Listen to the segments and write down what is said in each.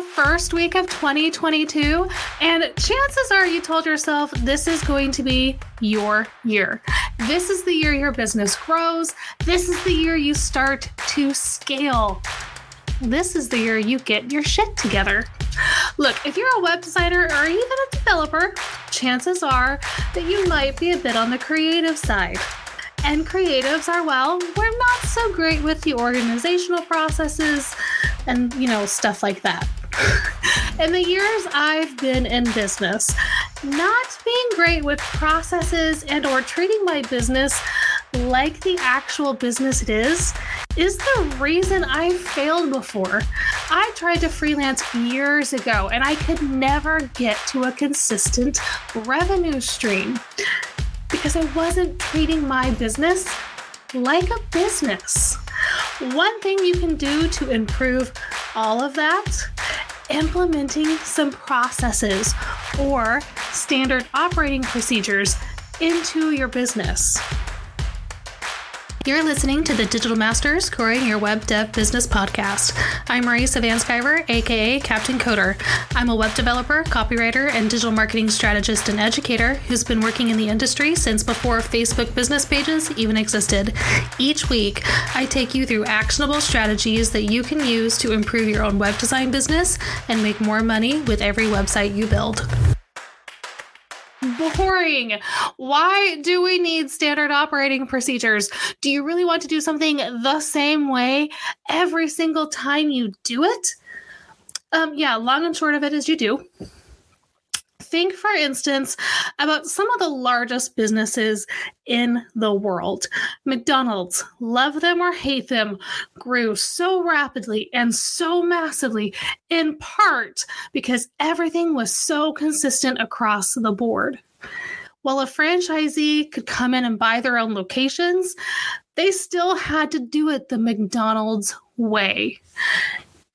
first week of 2022, and chances are you told yourself this is going to be your year. This is the year your business grows. This is the year you start to scale. This is the year you get your shit together. Look, if you're a web designer or even a developer, chances are that you might be a bit on the creative side. And creatives are, well, we're not so great with the organizational processes and, you know, stuff like that. in the years I've been in business, not being great with processes and or treating my business like the actual business it is is the reason I failed before. I tried to freelance years ago and I could never get to a consistent revenue stream because I wasn't treating my business like a business. One thing you can do to improve all of that implementing some processes or standard operating procedures into your business. You're listening to the Digital Masters Growing Your Web Dev Business podcast. I'm Marisa VanSkiver, aka Captain Coder. I'm a web developer, copywriter, and digital marketing strategist and educator who's been working in the industry since before Facebook business pages even existed. Each week, I take you through actionable strategies that you can use to improve your own web design business and make more money with every website you build boring. Why do we need standard operating procedures? Do you really want to do something the same way every single time you do it? Um, yeah, long and short of it is you do. Think, for instance, about some of the largest businesses in the world. McDonald's, love them or hate them, grew so rapidly and so massively, in part because everything was so consistent across the board. While a franchisee could come in and buy their own locations, they still had to do it the McDonald's way.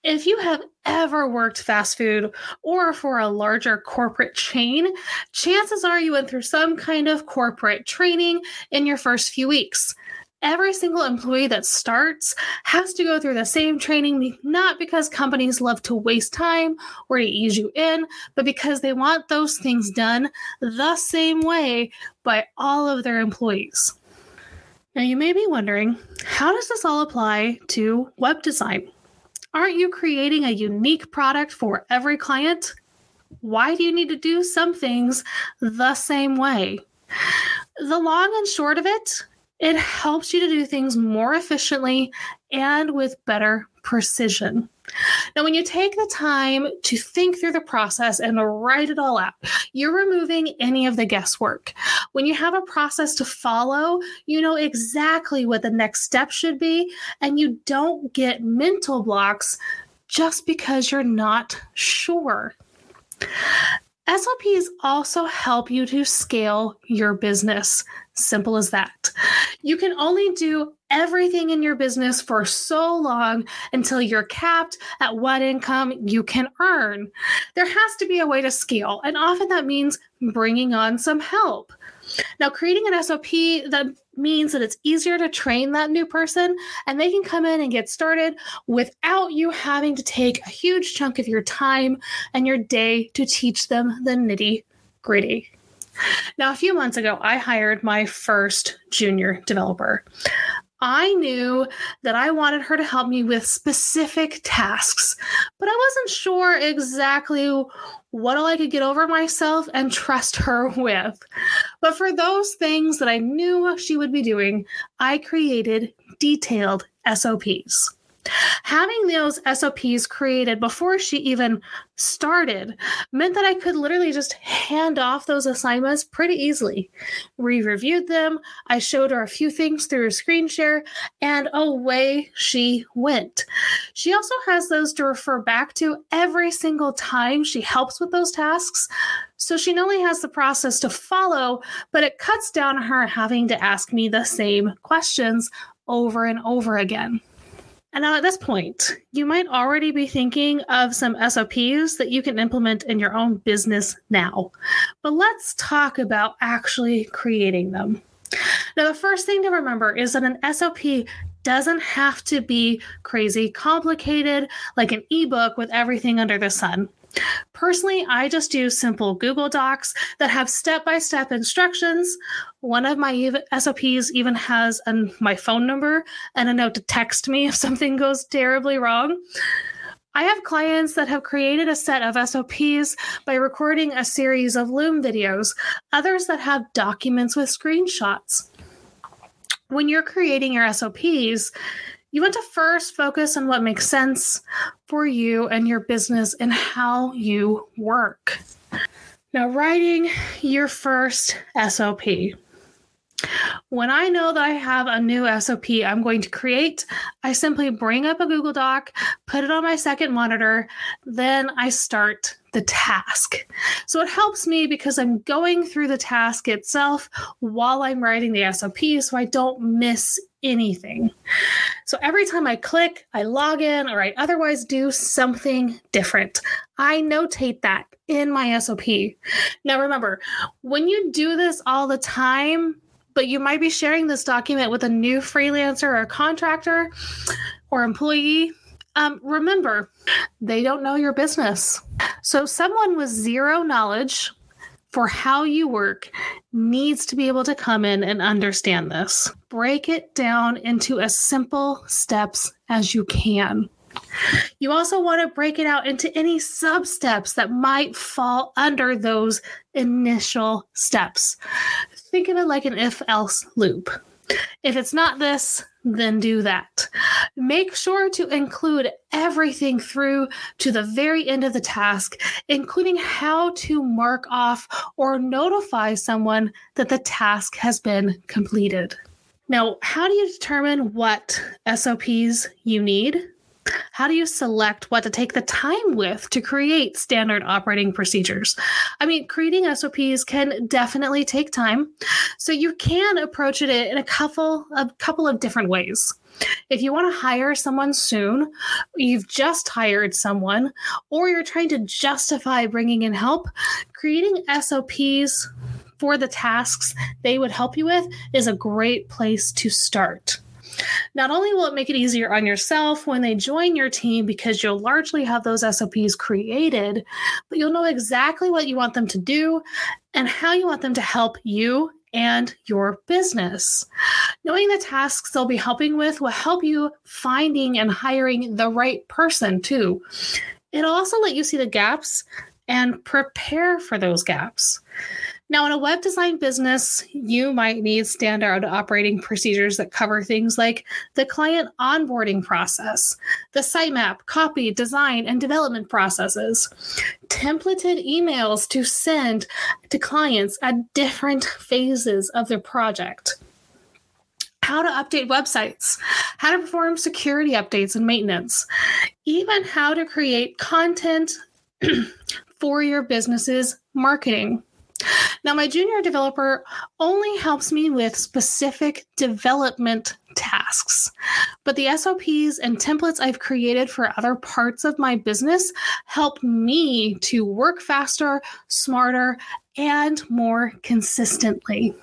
If you have ever worked fast food or for a larger corporate chain, chances are you went through some kind of corporate training in your first few weeks every single employee that starts has to go through the same training, not because companies love to waste time or to ease you in, but because they want those things done the same way by all of their employees. Now, you may be wondering how does this all apply to web design? Aren't you creating a unique product for every client? Why do you need to do some things the same way? The long and short of it it helps you to do things more efficiently and with better precision. Now, when you take the time to think through the process and write it all out, you're removing any of the guesswork. When you have a process to follow, you know exactly what the next step should be, and you don't get mental blocks just because you're not sure. SOPs also help you to scale your business. Simple as that. You can only do everything in your business for so long until you're capped at what income you can earn. There has to be a way to scale, and often that means bringing on some help. Now, creating an SOP that means that it's easier to train that new person and they can come in and get started without you having to take a huge chunk of your time and your day to teach them the nitty gritty. Now, a few months ago, I hired my first junior developer. I knew that I wanted her to help me with specific tasks, but I wasn't sure exactly what all I could get over myself and trust her with. But for those things that I knew she would be doing, I created detailed SOPs. Having those SOPs created before she even started meant that I could literally just hand off those assignments pretty easily. We reviewed them, I showed her a few things through a screen share, and away she went. She also has those to refer back to every single time she helps with those tasks. So she not only has the process to follow, but it cuts down her having to ask me the same questions over and over again. And now at this point, you might already be thinking of some SOPs that you can implement in your own business now. But let's talk about actually creating them. Now, the first thing to remember is that an SOP doesn't have to be crazy complicated like an ebook with everything under the sun. Personally, I just use simple Google Docs that have step by step instructions. One of my SOPs even has an, my phone number and a note to text me if something goes terribly wrong. I have clients that have created a set of SOPs by recording a series of Loom videos, others that have documents with screenshots. When you're creating your SOPs, you want to first focus on what makes sense for you and your business and how you work. Now, writing your first SOP. When I know that I have a new SOP I'm going to create, I simply bring up a Google Doc, put it on my second monitor, then I start the task. So it helps me because I'm going through the task itself while I'm writing the SOP so I don't miss anything. So every time I click, I log in or I otherwise do something different. I notate that in my SOP. Now remember, when you do this all the time, but you might be sharing this document with a new freelancer or contractor or employee. Um, remember, they don't know your business. So, someone with zero knowledge for how you work needs to be able to come in and understand this. Break it down into as simple steps as you can. You also want to break it out into any sub steps that might fall under those initial steps. Think of it like an if else loop. If it's not this, then do that. Make sure to include everything through to the very end of the task, including how to mark off or notify someone that the task has been completed. Now, how do you determine what SOPs you need? How do you select what to take the time with to create standard operating procedures? I mean, creating SOPs can definitely take time, so you can approach it in a couple a couple of different ways. If you want to hire someone soon, you've just hired someone, or you're trying to justify bringing in help, creating SOPs for the tasks they would help you with is a great place to start. Not only will it make it easier on yourself when they join your team because you'll largely have those SOPs created, but you'll know exactly what you want them to do and how you want them to help you and your business. Knowing the tasks they'll be helping with will help you finding and hiring the right person too. It'll also let you see the gaps and prepare for those gaps. Now, in a web design business, you might need standard operating procedures that cover things like the client onboarding process, the sitemap, copy, design, and development processes, templated emails to send to clients at different phases of their project how to update websites, how to perform security updates and maintenance, even how to create content for your business's marketing. Now, my junior developer only helps me with specific development tasks, but the SOPs and templates I've created for other parts of my business help me to work faster, smarter, and more consistently.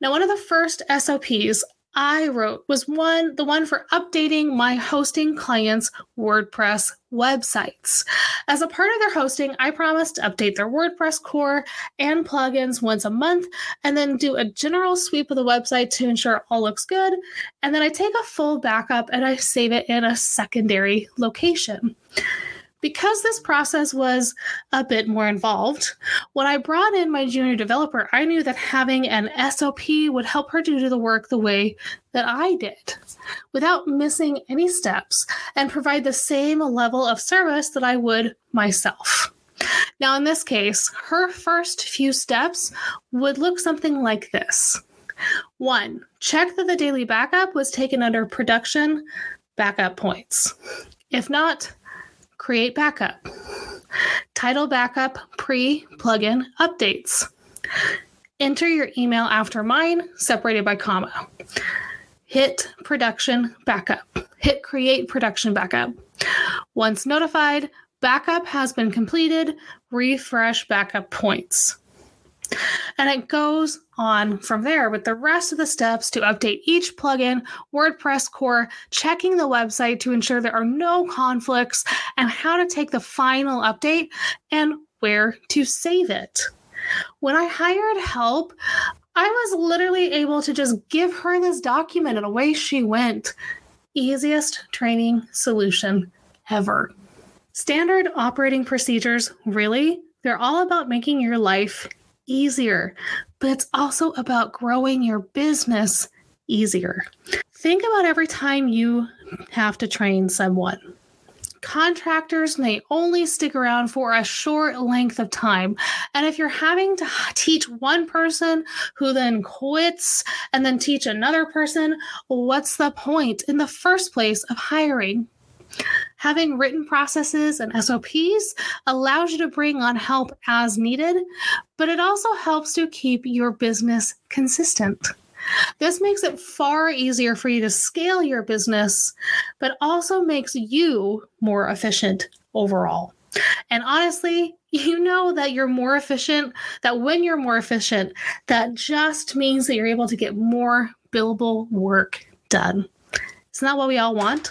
Now, one of the first SOPs I wrote was one the one for updating my hosting clients' WordPress websites. As a part of their hosting, I promised to update their WordPress core and plugins once a month and then do a general sweep of the website to ensure all looks good. And then I take a full backup and I save it in a secondary location. Because this process was a bit more involved, when I brought in my junior developer, I knew that having an SOP would help her do the work the way that I did without missing any steps and provide the same level of service that I would myself. Now, in this case, her first few steps would look something like this. One, check that the daily backup was taken under production backup points. If not, create backup. Title backup pre plugin updates. Enter your email after mine, separated by comma. Hit production backup. Hit create production backup. Once notified, backup has been completed, refresh backup points. And it goes on from there with the rest of the steps to update each plugin, WordPress core, checking the website to ensure there are no conflicts, and how to take the final update and where to save it. When I hired help, I was literally able to just give her this document and away she went. Easiest training solution ever. Standard operating procedures, really, they're all about making your life easier, but it's also about growing your business easier. Think about every time you have to train someone. Contractors may only stick around for a short length of time. And if you're having to teach one person who then quits and then teach another person, what's the point in the first place of hiring? Having written processes and SOPs allows you to bring on help as needed, but it also helps to keep your business consistent. This makes it far easier for you to scale your business, but also makes you more efficient overall. And honestly, you know that you're more efficient, that when you're more efficient, that just means that you're able to get more billable work done. Isn't that what we all want?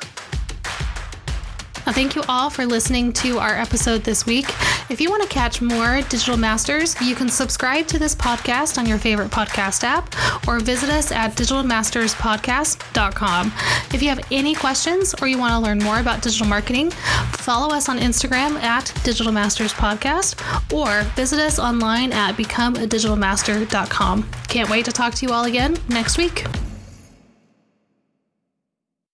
Thank you all for listening to our episode this week. If you want to catch more Digital Masters, you can subscribe to this podcast on your favorite podcast app or visit us at digitalmasterspodcast.com. If you have any questions or you want to learn more about digital marketing, follow us on Instagram at Digital Masters Podcast or visit us online at becomeadigitalmaster.com. Can't wait to talk to you all again next week.